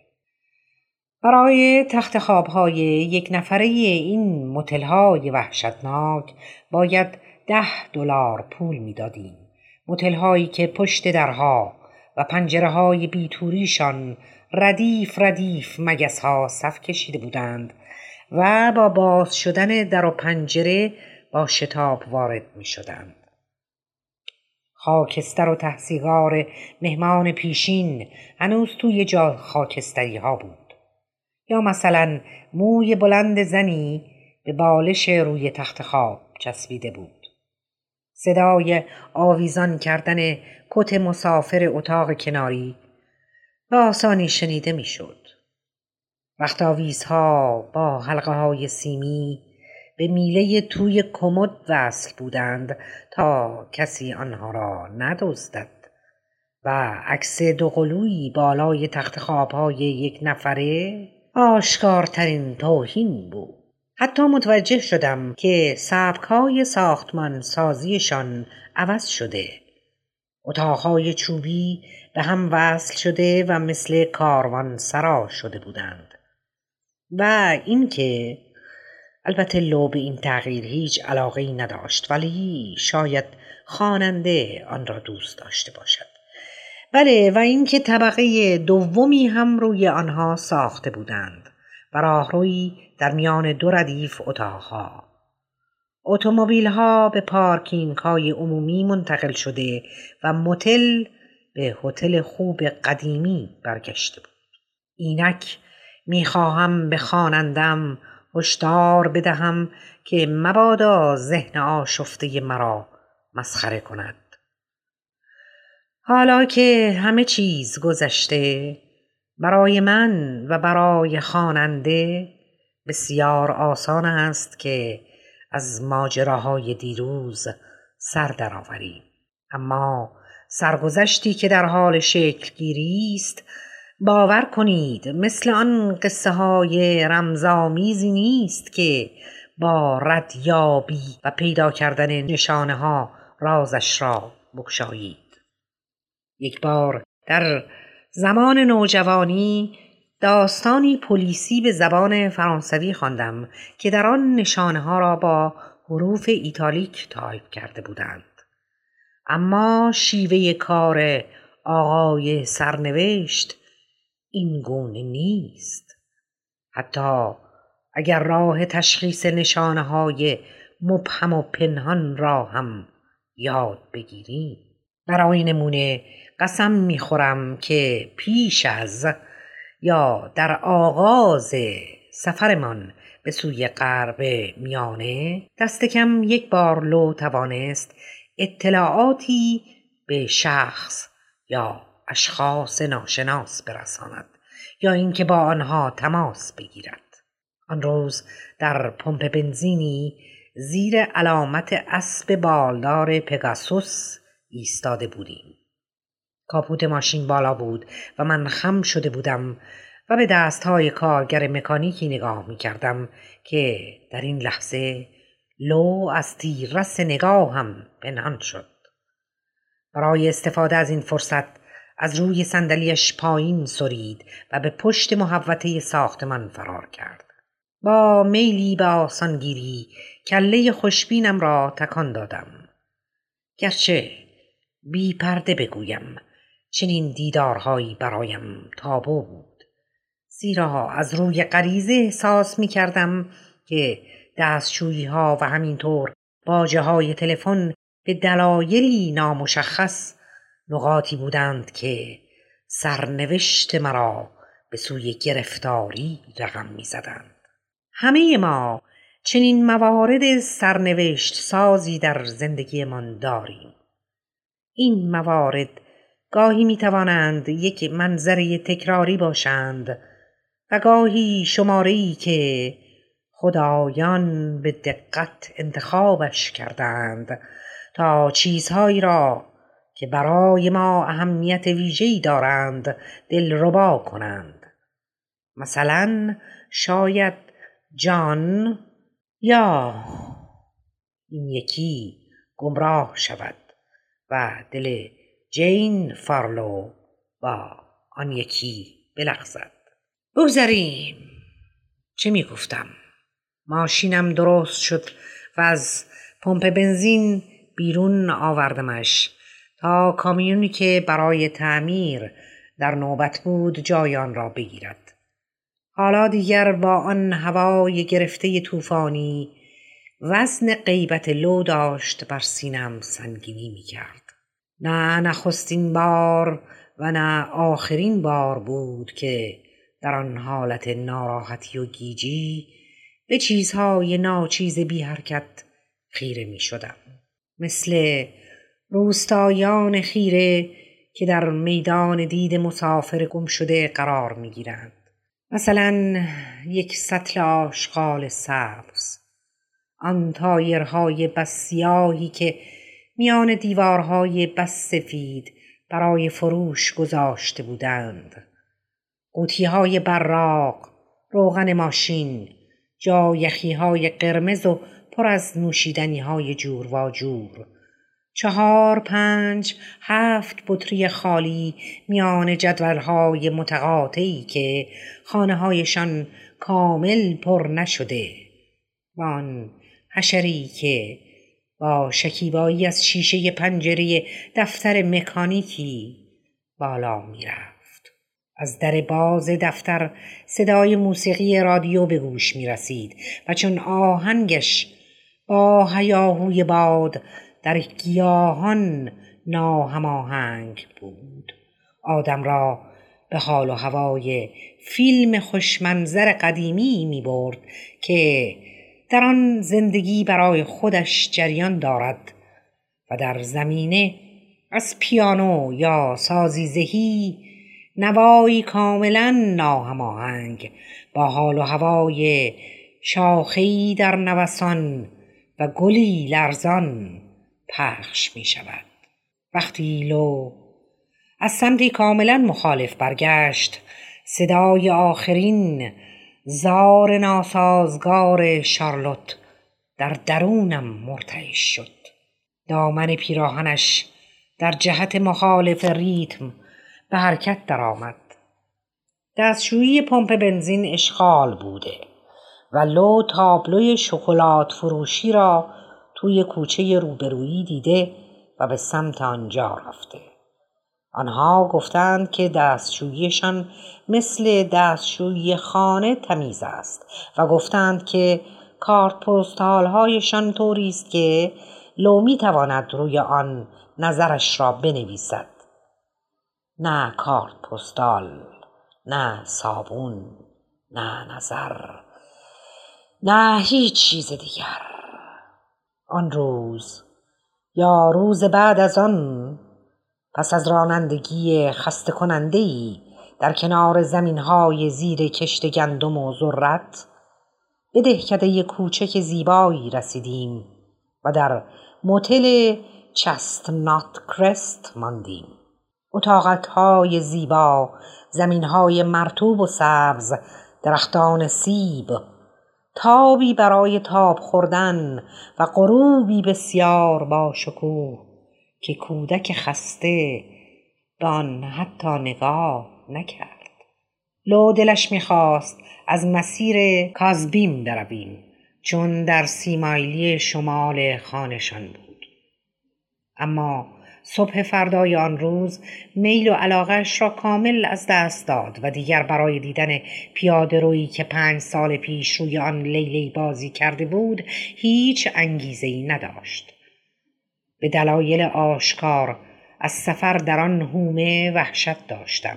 برای تخت خوابهای یک نفره این متلهای وحشتناک باید ده دلار پول می‌دادیم متلهایی که پشت درها و پنجره های بیتوریشان ردیف ردیف مگس ها صف کشیده بودند و با باز شدن در و پنجره با شتاب وارد می شدند. خاکستر و تحصیگار مهمان پیشین هنوز توی جا خاکستری ها بود. یا مثلا موی بلند زنی به بالش روی تخت خواب چسبیده بود. صدای آویزان کردن کت مسافر اتاق کناری به آسانی شنیده می‌شد. وقت آویزها با حلقه های سیمی به میله توی کمد وصل بودند تا کسی آنها را ندزدد و عکس دوقلویی بالای تخت خوابهای یک نفره آشکارترین توهین بود. حتی متوجه شدم که سبکهای ساختمان سازیشان عوض شده. اتاقهای چوبی به هم وصل شده و مثل کاروان سرا شده بودند. و اینکه البته لو به این تغییر هیچ علاقه نداشت ولی شاید خواننده آن را دوست داشته باشد. بله و اینکه طبقه دومی هم روی آنها ساخته بودند و راهروی در میان دو ردیف اتاقها. اتومبیل ها به پارکینگ های عمومی منتقل شده و متل به هتل خوب قدیمی برگشته بود. اینک می‌خواهم به خوانندم هشدار بدهم که مبادا ذهن آشفته مرا مسخره کند. حالا که همه چیز گذشته برای من و برای خواننده بسیار آسان است که از ماجراهای دیروز سر درآوریم. اما سرگذشتی که در حال شکل گیری است باور کنید مثل آن قصه های رمزآمیزی نیست که با ردیابی و پیدا کردن نشانه ها رازش را بکشایید یک بار در زمان نوجوانی داستانی پلیسی به زبان فرانسوی خواندم که در آن نشانه ها را با حروف ایتالیک تایپ کرده بودند. اما شیوه کار آقای سرنوشت این گونه نیست. حتی اگر راه تشخیص نشانه های مبهم و پنهان را هم یاد بگیریم. برای نمونه قسم می‌خورم که پیش از یا در آغاز سفرمان به سوی غرب میانه دست کم یک بار لو توانست اطلاعاتی به شخص یا اشخاص ناشناس برساند یا اینکه با آنها تماس بگیرد. آن روز در پمپ بنزینی زیر علامت اسب بالدار پگاسوس ایستاده بودیم. کاپوت ماشین بالا بود و من خم شده بودم و به دستهای کارگر مکانیکی نگاه می کردم که در این لحظه لو از تیررس نگاهم پنهان شد. برای استفاده از این فرصت از روی صندلیاش پایین سرید و به پشت محوطه ساختمان فرار کرد. با میلی به آسانگیری کله خوشبینم را تکان دادم. گرچه بی پرده بگویم چنین دیدارهایی برایم تابو بود زیرا از روی غریزه احساس می کردم که دستشویی ها و همینطور باجه های تلفن به دلایلی نامشخص نقاطی بودند که سرنوشت مرا به سوی گرفتاری رقم می زدند. همه ما چنین موارد سرنوشت سازی در زندگیمان داریم. این موارد گاهی می توانند یک منظره تکراری باشند و گاهی شماره که خدایان به دقت انتخابش کردند تا چیزهایی را که برای ما اهمیت ویژه‌ای دارند دلربا کنند. مثلا شاید جان یا این یکی گمراه شود و دل جین فارلو با آن یکی بلغزد. بگذریم. چه می گفتم ماشینم درست شد و از پمپ بنزین بیرون آوردمش. تا کامیونی که برای تعمیر در نوبت بود جایان را بگیرد. حالا دیگر با آن هوای گرفته طوفانی وزن غیبت لو داشت بر سینم سنگینی می کرد. نه نخستین بار و نه آخرین بار بود که در آن حالت ناراحتی و گیجی به چیزهای ناچیز بی حرکت خیره می شدم. مثل روستایان خیره که در میدان دید مسافر گم شده قرار می گیرند. مثلا یک سطل آشغال سبز آن تایرهای بس سیاهی که میان دیوارهای بس سفید برای فروش گذاشته بودند. قوطی های براق روغن ماشین جا یخی های قرمز و پر از نوشیدنی های جور و جور. چهار پنج هفت بطری خالی میان جدولهای متقاطعی که خانه هایشان کامل پر نشده. و آن حشری که با شکیبایی از شیشه پنجره دفتر مکانیکی بالا می‌رفت. از در باز دفتر صدای موسیقی رادیو به گوش می رسید و چون آهنگش با هیاهوی باد در گیاهان ناهماهنگ بود. آدم را به حال و هوای فیلم خوشمنظر قدیمی می برد که در زندگی برای خودش جریان دارد و در زمینه از پیانو یا سازیزهی نوایی کاملا ناهماهنگ با حال و هوای شاخهای در نوسان و گلی لرزان پخش می شود وقتی لو از سمتی کاملا مخالف برگشت صدای آخرین زار ناسازگار شارلوت در درونم مرتعش شد. دامن پیراهنش در جهت مخالف ریتم به حرکت درآمد. دستشویی پمپ بنزین اشغال بوده و لو تابلوی شکلات فروشی را توی کوچه روبرویی دیده و به سمت آنجا رفته. آنها گفتند که دستشوییشان مثل دستشویی خانه تمیز است و گفتند که کارت پستال هایشان طوری است که لو می تواند روی آن نظرش را بنویسد. نه کارت پستال نه صابون نه نظر نه هیچ چیز دیگر. آن روز یا روز بعد از آن پس از رانندگی خسته کننده ای در کنار زمین های زیر کشت گندم و ذرت به دهکده کوچک زیبایی رسیدیم و در موتل چستنات کرست ماندیم. اتاقت های زیبا زمین های مرتوب و سبز درختان سیب تابی برای تاب خوردن و غروبی بسیار با شکوه. که کودک خسته به حتی نگاه نکرد. لو دلش می‌خواست از مسیر کازبیم برویم چون در سیمایلی شمال خانشان بود. اما صبح فردای آن روز میل و علاقش را کامل از دست داد و دیگر برای دیدن پیاده روی که پنج سال پیش روی آن لیلی بازی کرده بود هیچ انگیزه ای نداشت. به دلایل آشکار از سفر در آن هومه وحشت داشتم.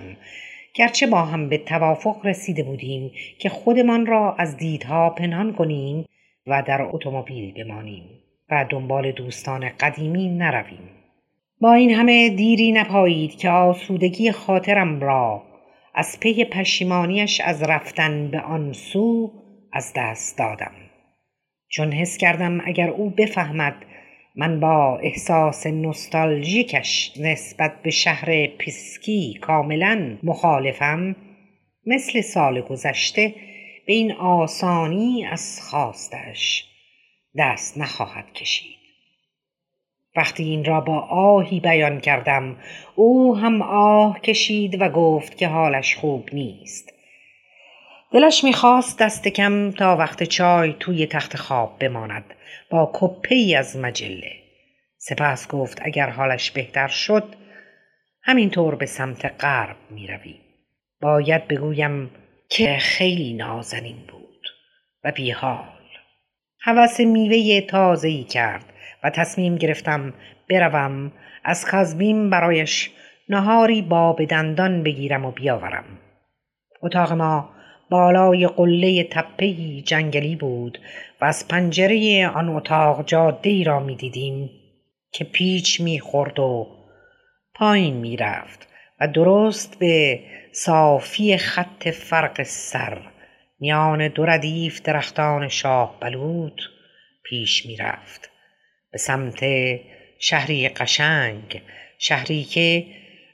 گرچه با هم به توافق رسیده بودیم که خودمان را از دیدها پنهان کنیم و در اتومبیل بمانیم و دنبال دوستان قدیمی نرویم. با این همه دیری نپایید که آسودگی خاطرم را از پی پشیمانیش از رفتن به آن سو از دست دادم. چون حس کردم اگر او بفهمد من با احساس نوستالژیکش نسبت به شهر پیسکی کاملا مخالفم. مثل سال گذشته به این آسانی از خواستش دست نخواهد کشید. وقتی این را با آهی بیان کردم او هم آه کشید و گفت که حالش خوب نیست. دلش می‌خواست دست کم تا وقت چای توی تخت خواب بماند. با کپه ای از مجله. سپس گفت اگر حالش بهتر شد همینطور به سمت غرب می روی. باید بگویم که خیلی نازنین بود و بیحال. حوث میوه تازه ای کرد و تصمیم گرفتم بروم از کازبیم برایش نهاری با به دندان بگیرم و بیاورم. اتاق ما بالای قله تپهی جنگلی بود و از پنجره آن اتاق جاده ای را می دیدیم که پیچ می‌خورد و پایین می‌رفت و درست به صافی خط فرق سر میان دو ردیف درختان شاه بلود پیش می‌رفت به سمت شهری قشنگ شهری که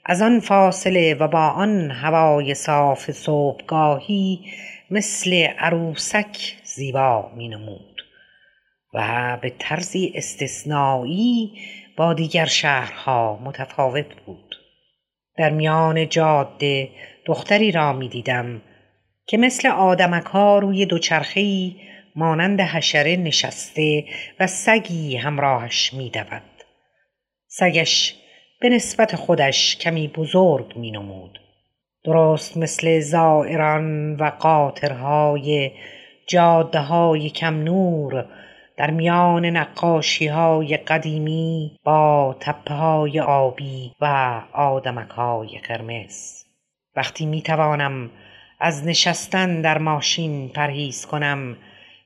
از آن فاصله و با آن هوای صاف صبحگاهی مثل عروسک زیبا می نمود و به طرزی استثنایی با دیگر شهرها متفاوت بود در میان جاده دختری را می دیدم که مثل آدمک ها روی دوچرخهای مانند حشره نشسته و سگی همراهش می دود. سگش به نسبت خودش کمی بزرگ می نمود. درست مثل زائران و قاطرهای جاده های کم نور در میان نقاشی های قدیمی با تپه های آبی و آدمک های قرمز. وقتی می توانم از نشستن در ماشین پرهیز کنم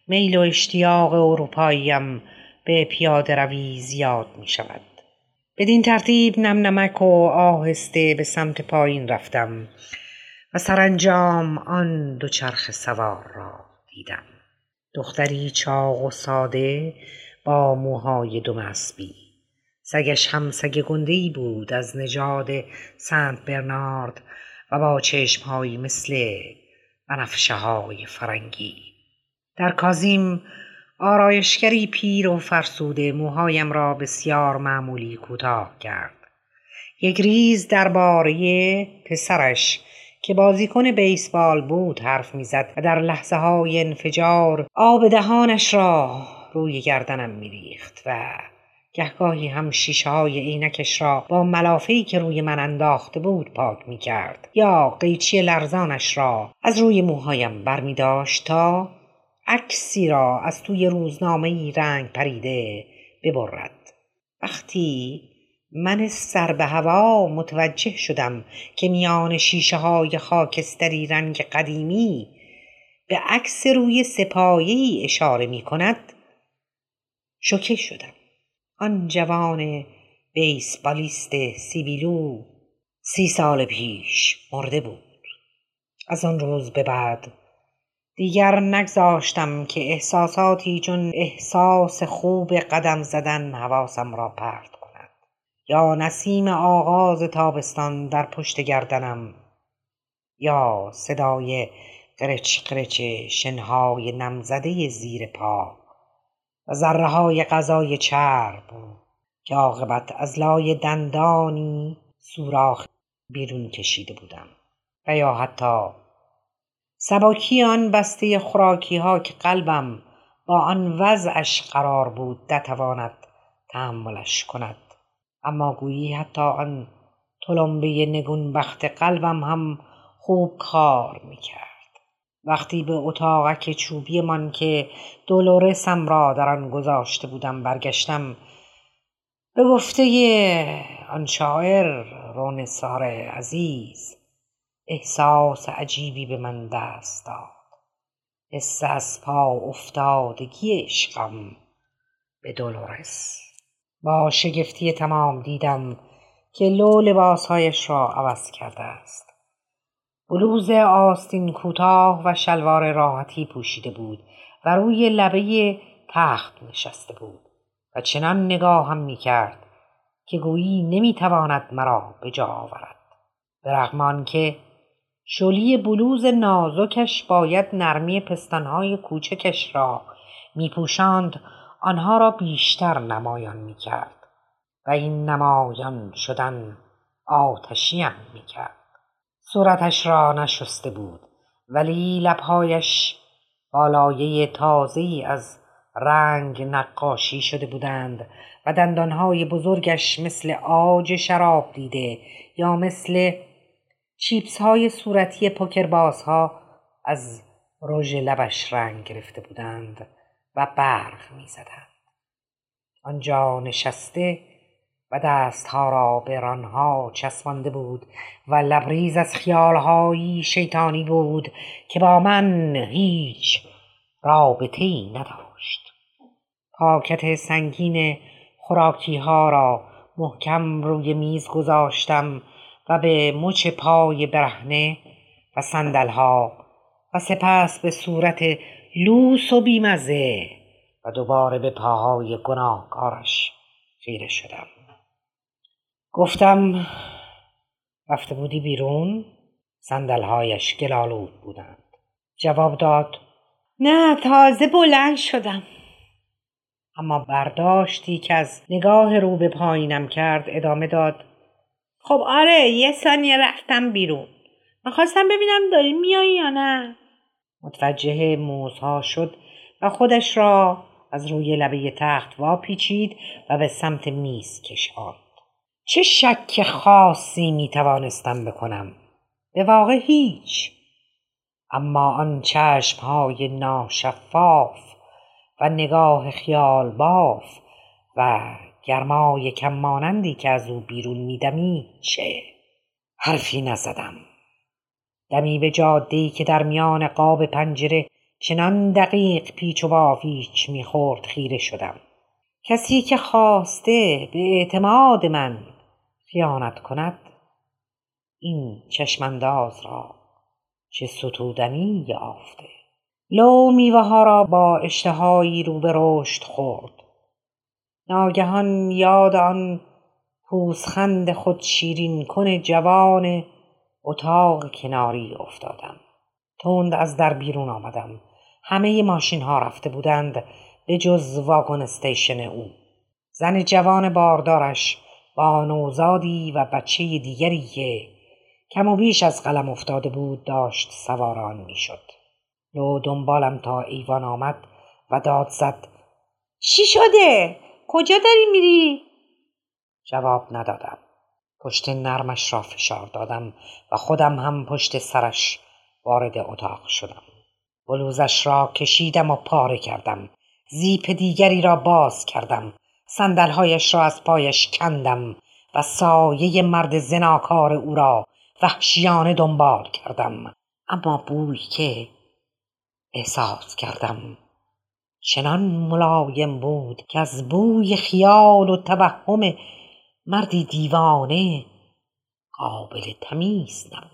میل و اشتیاق اروپاییم به پیاده روی زیاد می شود بدین ترتیب نم نمک و آهسته به سمت پایین رفتم و سرانجام آن دوچرخ سوار را دیدم. دختری چاق و ساده با موهای دومسبی سگش هم سگ گندهای بود از نژاد سنت برنارد و با چشمهایی مثل بنفشه های فرنگی. در کازیم آرایشگری پیر و فرسوده موهایم را بسیار معمولی کوتاه کرد. یک ریز درباره پسرش که بازیکن بیسبال بود حرف می‌زد و در لحظه های انفجار آب دهانش را روی گردنم میریخت و گهگاهی هم شیشه های عینکش را با ملافهی که روی من انداخته بود پاک می کرد یا قیچی لرزانش را از روی موهایم بر می داشت تا عکسی را از توی روزنامه رنگ پریده ببرد. وقتی من سر به هوا متوجه شدم که میان شیشه های خاکستری رنگ قدیمی به عکس روی سپایی اشاره می کند شوکه شدم. آن جوان بیسبالیست سیبیلو سی سال پیش مرده بود. از آن روز به بعد دیگر نگذاشتم که احساساتی چون احساس خوب قدم زدن حواسم را پرت کند. یا نسیم آغاز تابستان در پشت گردنم یا صدای قرچ قرچ شنهای نمزده زیر پا و ذره های غذای چرب که عاقبت از لای دندانی سوراخ بیرون کشیده بودم. و یا حتی سباکی آن بسته خوراکی ها که قلبم با آن وضعش قرار بود نتواند تحملش کند. اما گویی حتی آن تلمبه نگونبخت قلبم هم خوب کار می‌کرد. وقتی به اتاقک چوبیمان که دولورسم را در آن گذاشته بودم برگشتم به گفته آن شاعر رونسار عزیز احساس عجیبی به من دست داد. حس از پا افتادگی عشقم به دولورس با شگفتی تمام دیدم که لو لباسهایش را عوض کرده است. بلوز آستین کوتاه و شلوار راحتی پوشیده بود و روی لبه تخت نشسته بود و چنان نگاهم می کرد که گویی نمی تواند مرا به جا آورد. به که شلی بلوز نازکش باید نرمی پستانهای کوچکش را می پوشاند آنها را بیشتر نمایان می کرد و این نمایان شدن آتشیم می کرد. صورتش را نشسته بود ولی لبهایش بالایه تازه از رنگ نقاشی شده بودند و دندانهای بزرگش مثل آج شراب دیده یا مثل چیپس های صورتی ها از رژ لبش رنگ گرفته بودند و برق می زدند. آنجا نشسته و دستها را به رانها چسبانده بود و لبریز از خیالهایی شیطانی بود که با من هیچ رابطه ای نداشت پاکت سنگین خوراکی ها را محکم روی میز گذاشتم و به مچ پای برهنه و صندل ها و سپس به صورت لوس و بیمزه و دوباره به پاهای گناهکارش خیره شدم. گفتم رفته بودی بیرون؟ صندلهایش گلالود بودند. جواب داد نه تازه بلند شدم. اما برداشتی که از نگاه رو به پایینم کرد ادامه داد خب آره یه ثانیه رفتم بیرون. می‌خواستم ببینم داری میایی یا نه. متوجه موزها شد و خودش را از روی لبه تخت وا پیچید و به سمت میز کشاند. چه شک خاصی می توانستم بکنم؟ به واقع هیچ. اما آن چشم های ناشفاف و نگاه خیال باف و گرمای کم مانندی که از او بیرون میدمی چه؟ حرفی نزدم. دمی به جادهای که در میان قاب پنجره چنان دقیق پیچ و بافیچ می‌خورد خیره شدم. کسی که خواسته به اعتماد من خیانت کند این چشمانداز را چه ستودنی یافته؟ لو میوه ها را با اشتهایی رو به رشد خورد. ناگهان یاد آن پوزخند خود شیرین کن جوان اتاق کناری افتادم. تند از در بیرون آمدم. همه ماشین ها رفته بودند به جز واگن استیشن او. زن جوان باردارش با نوزادی و بچه دیگری که کم و بیش از قلم افتاده بود داشت سواران می‌شد. لو دنبالم تا ایوان آمد و داد زد. چی شده؟ کجا داری میری؟ جواب ندادم. پشت نرمش را فشار دادم و خودم هم پشت سرش وارد اتاق شدم. بلوزش را کشیدم و پاره کردم. زیپ دیگری را باز کردم. صندلهایش را از پایش کندم و سایه مرد زناکار او را وحشیانه دنبال کردم. اما بوی که احساس کردم چنان ملایم بود که از بوی خیال و توهم مردی دیوانه قابل تمیز نبود.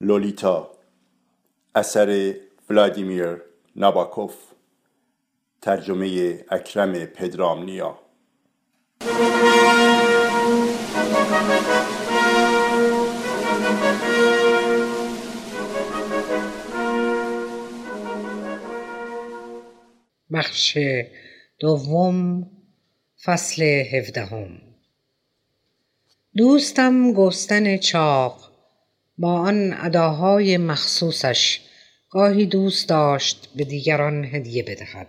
لولیتا اثر ولادیمیر ناباکوف ترجمه اکرم پدرامنیا. بخش دوم فصل هفدهم. دوستم گستن چاق با آن اداهای مخصوصش گاهی دوست داشت به دیگران هدیه بدهد.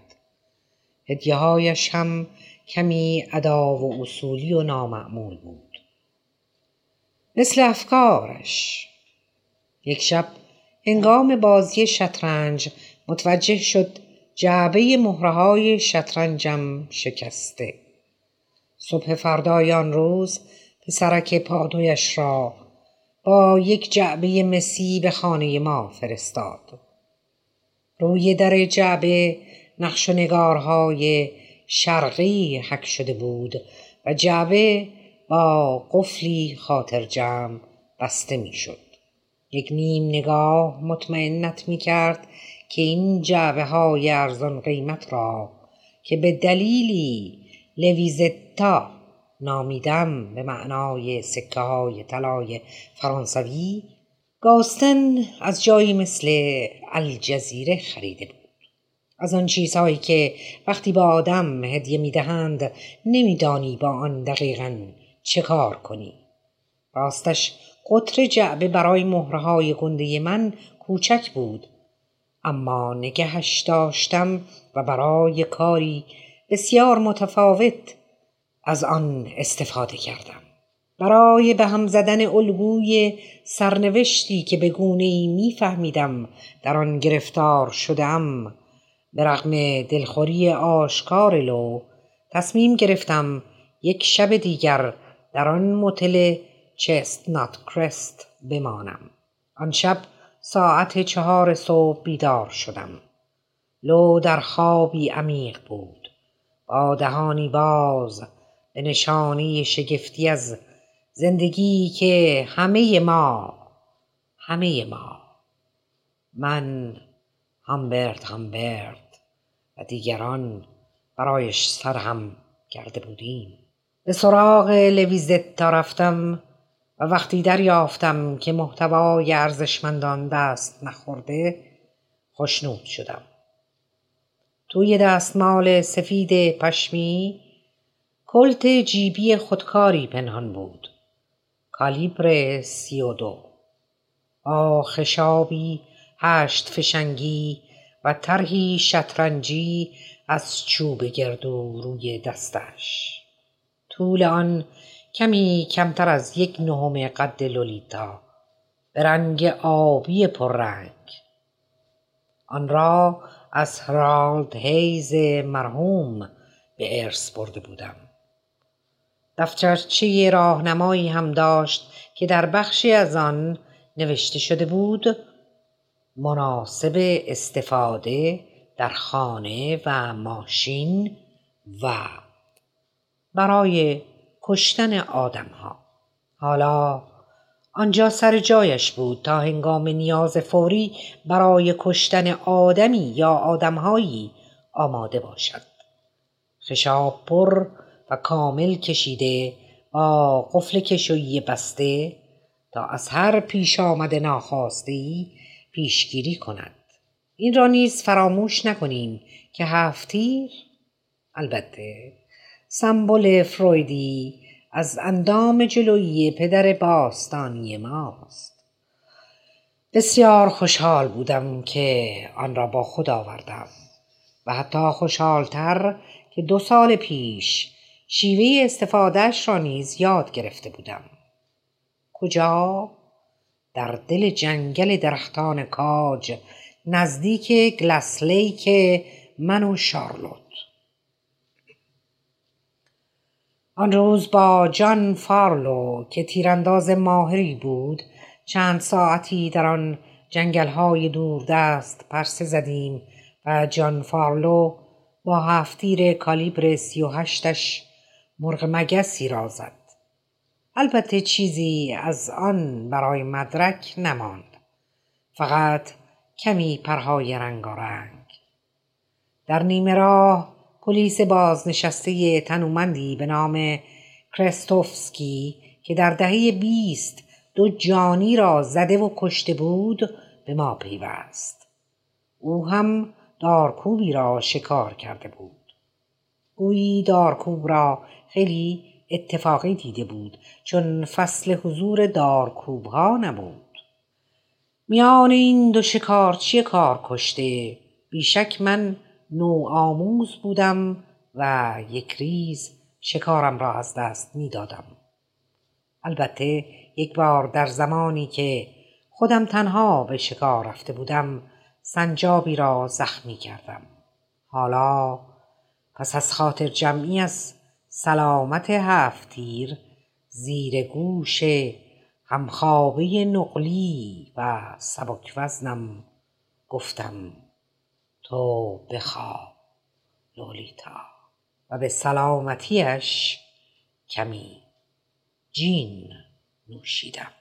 هایش هم کمی ادا و اصولی و نامعمول بود. مثل افکارش. یک شب هنگام بازی شطرنج متوجه شد جعبه مهره شطرنجم شکسته. صبح فردای آن روز پسرک پادویش را با یک جعبه مسی به خانه ما فرستاد. روی در جعبه نقش و نگارهای شرقی حک شده بود و جعبه با قفلی خاطر جمع بسته می شد. یک نیم نگاه مطمئنت می کرد که این جعبه های ارزان قیمت را که به دلیلی لویزتا نامیدم به معنای سکه های طلای فرانسوی گاستن از جایی مثل الجزیره خریده بود از آن چیزهایی که وقتی با آدم هدیه می‌دهند نمیدانی با آن دقیقا چه کار کنی. راستش قطر جعبه برای مهرهای گنده من کوچک بود. اما نگهش داشتم و برای کاری بسیار متفاوت از آن استفاده کردم. برای به هم زدن الگوی سرنوشتی که به گونه ای میفهمیدم در آن گرفتار شدم به رغم دلخوری آشکار لو تصمیم گرفتم یک شب دیگر در آن متل چستنات کرست بمانم. آن شب ساعت چهار صبح بیدار شدم. لو در خوابی عمیق بود. با دهانی باز به نشانی شگفتی از زندگی که همه ما همه ما. من همبرت همبرت دیگران برایش سرهم کرده بودیم. به سراغ لویزتا رفتم و وقتی دریافتم که محتوای ارزشمندان دست نخورده خوشنود شدم. توی دستمال سفید پشمی کلت جیبی خودکاری پنهان بود. کالیبر سی و دو. با خشابی هشت فشنگی و طرحی شطرنجی از چوب گردو روی دستش. طول آن کمی کمتر از یک نهم قد لولیتا به رنگ آبی پررنگ. آن را از هرالد هیز مرحوم به ارث برده بودم. دفترچه راهنمایی هم داشت که در بخشی از آن نوشته شده بود مناسب استفاده در خانه و ماشین و برای کشتن آدم ها. حالا آنجا سر جایش بود تا هنگام نیاز فوری برای کشتن آدمی یا آدمهایی آماده باشد. خشاب پر و کامل کشیده با قفل کشویی بسته تا از هر پیش آمده ناخواسته پیشگیری کند. این را نیز فراموش نکنیم که هفتیر البته سمبل فرویدی از اندام جلویی پدر باستانی ماست. بسیار خوشحال بودم که آن را با خود آوردم و حتی خوشحالتر که دو سال پیش شیوه استفادهش را نیز یاد گرفته بودم. کجا؟ در دل جنگل درختان کاج نزدیک گلسلیک من و شارلوت آن روز با جان فارلو که تیرانداز ماهری بود چند ساعتی در آن جنگل های دوردست پرسه زدیم و جان فارلو با هفتیر کالیبر سی و هشتش مرغ مگسی را زد. البته چیزی از آن برای مدرک نماند. فقط کمی پرهای رنگارنگ. در نیمه راه پلیس بازنشسته تنومندی به نام کرستوفسکی که در دهه بیست دو جانی را زده و کشته بود به ما پیوست او هم دارکوبی را شکار کرده بود گویی دارکوب را خیلی اتفاقی دیده بود چون فصل حضور دارکوب ها نبود میان این دو شکارچی کار کشته بیشک من نو آموز بودم و یک ریز شکارم را از دست می دادم. البته یک بار در زمانی که خودم تنها به شکار رفته بودم سنجابی را زخمی کردم. حالا پس از خاطر جمعی از سلامت هفتیر زیر گوش همخوابه نقلی و سبک وزنم گفتم تو بخواب لولیتا. و به سلامتیش کمی جین نوشیدم.